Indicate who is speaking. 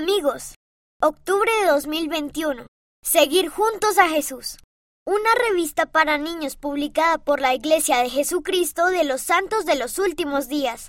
Speaker 1: Amigos, octubre de 2021. Seguir juntos a Jesús. Una revista para niños publicada por la Iglesia de Jesucristo de los Santos de los Últimos Días.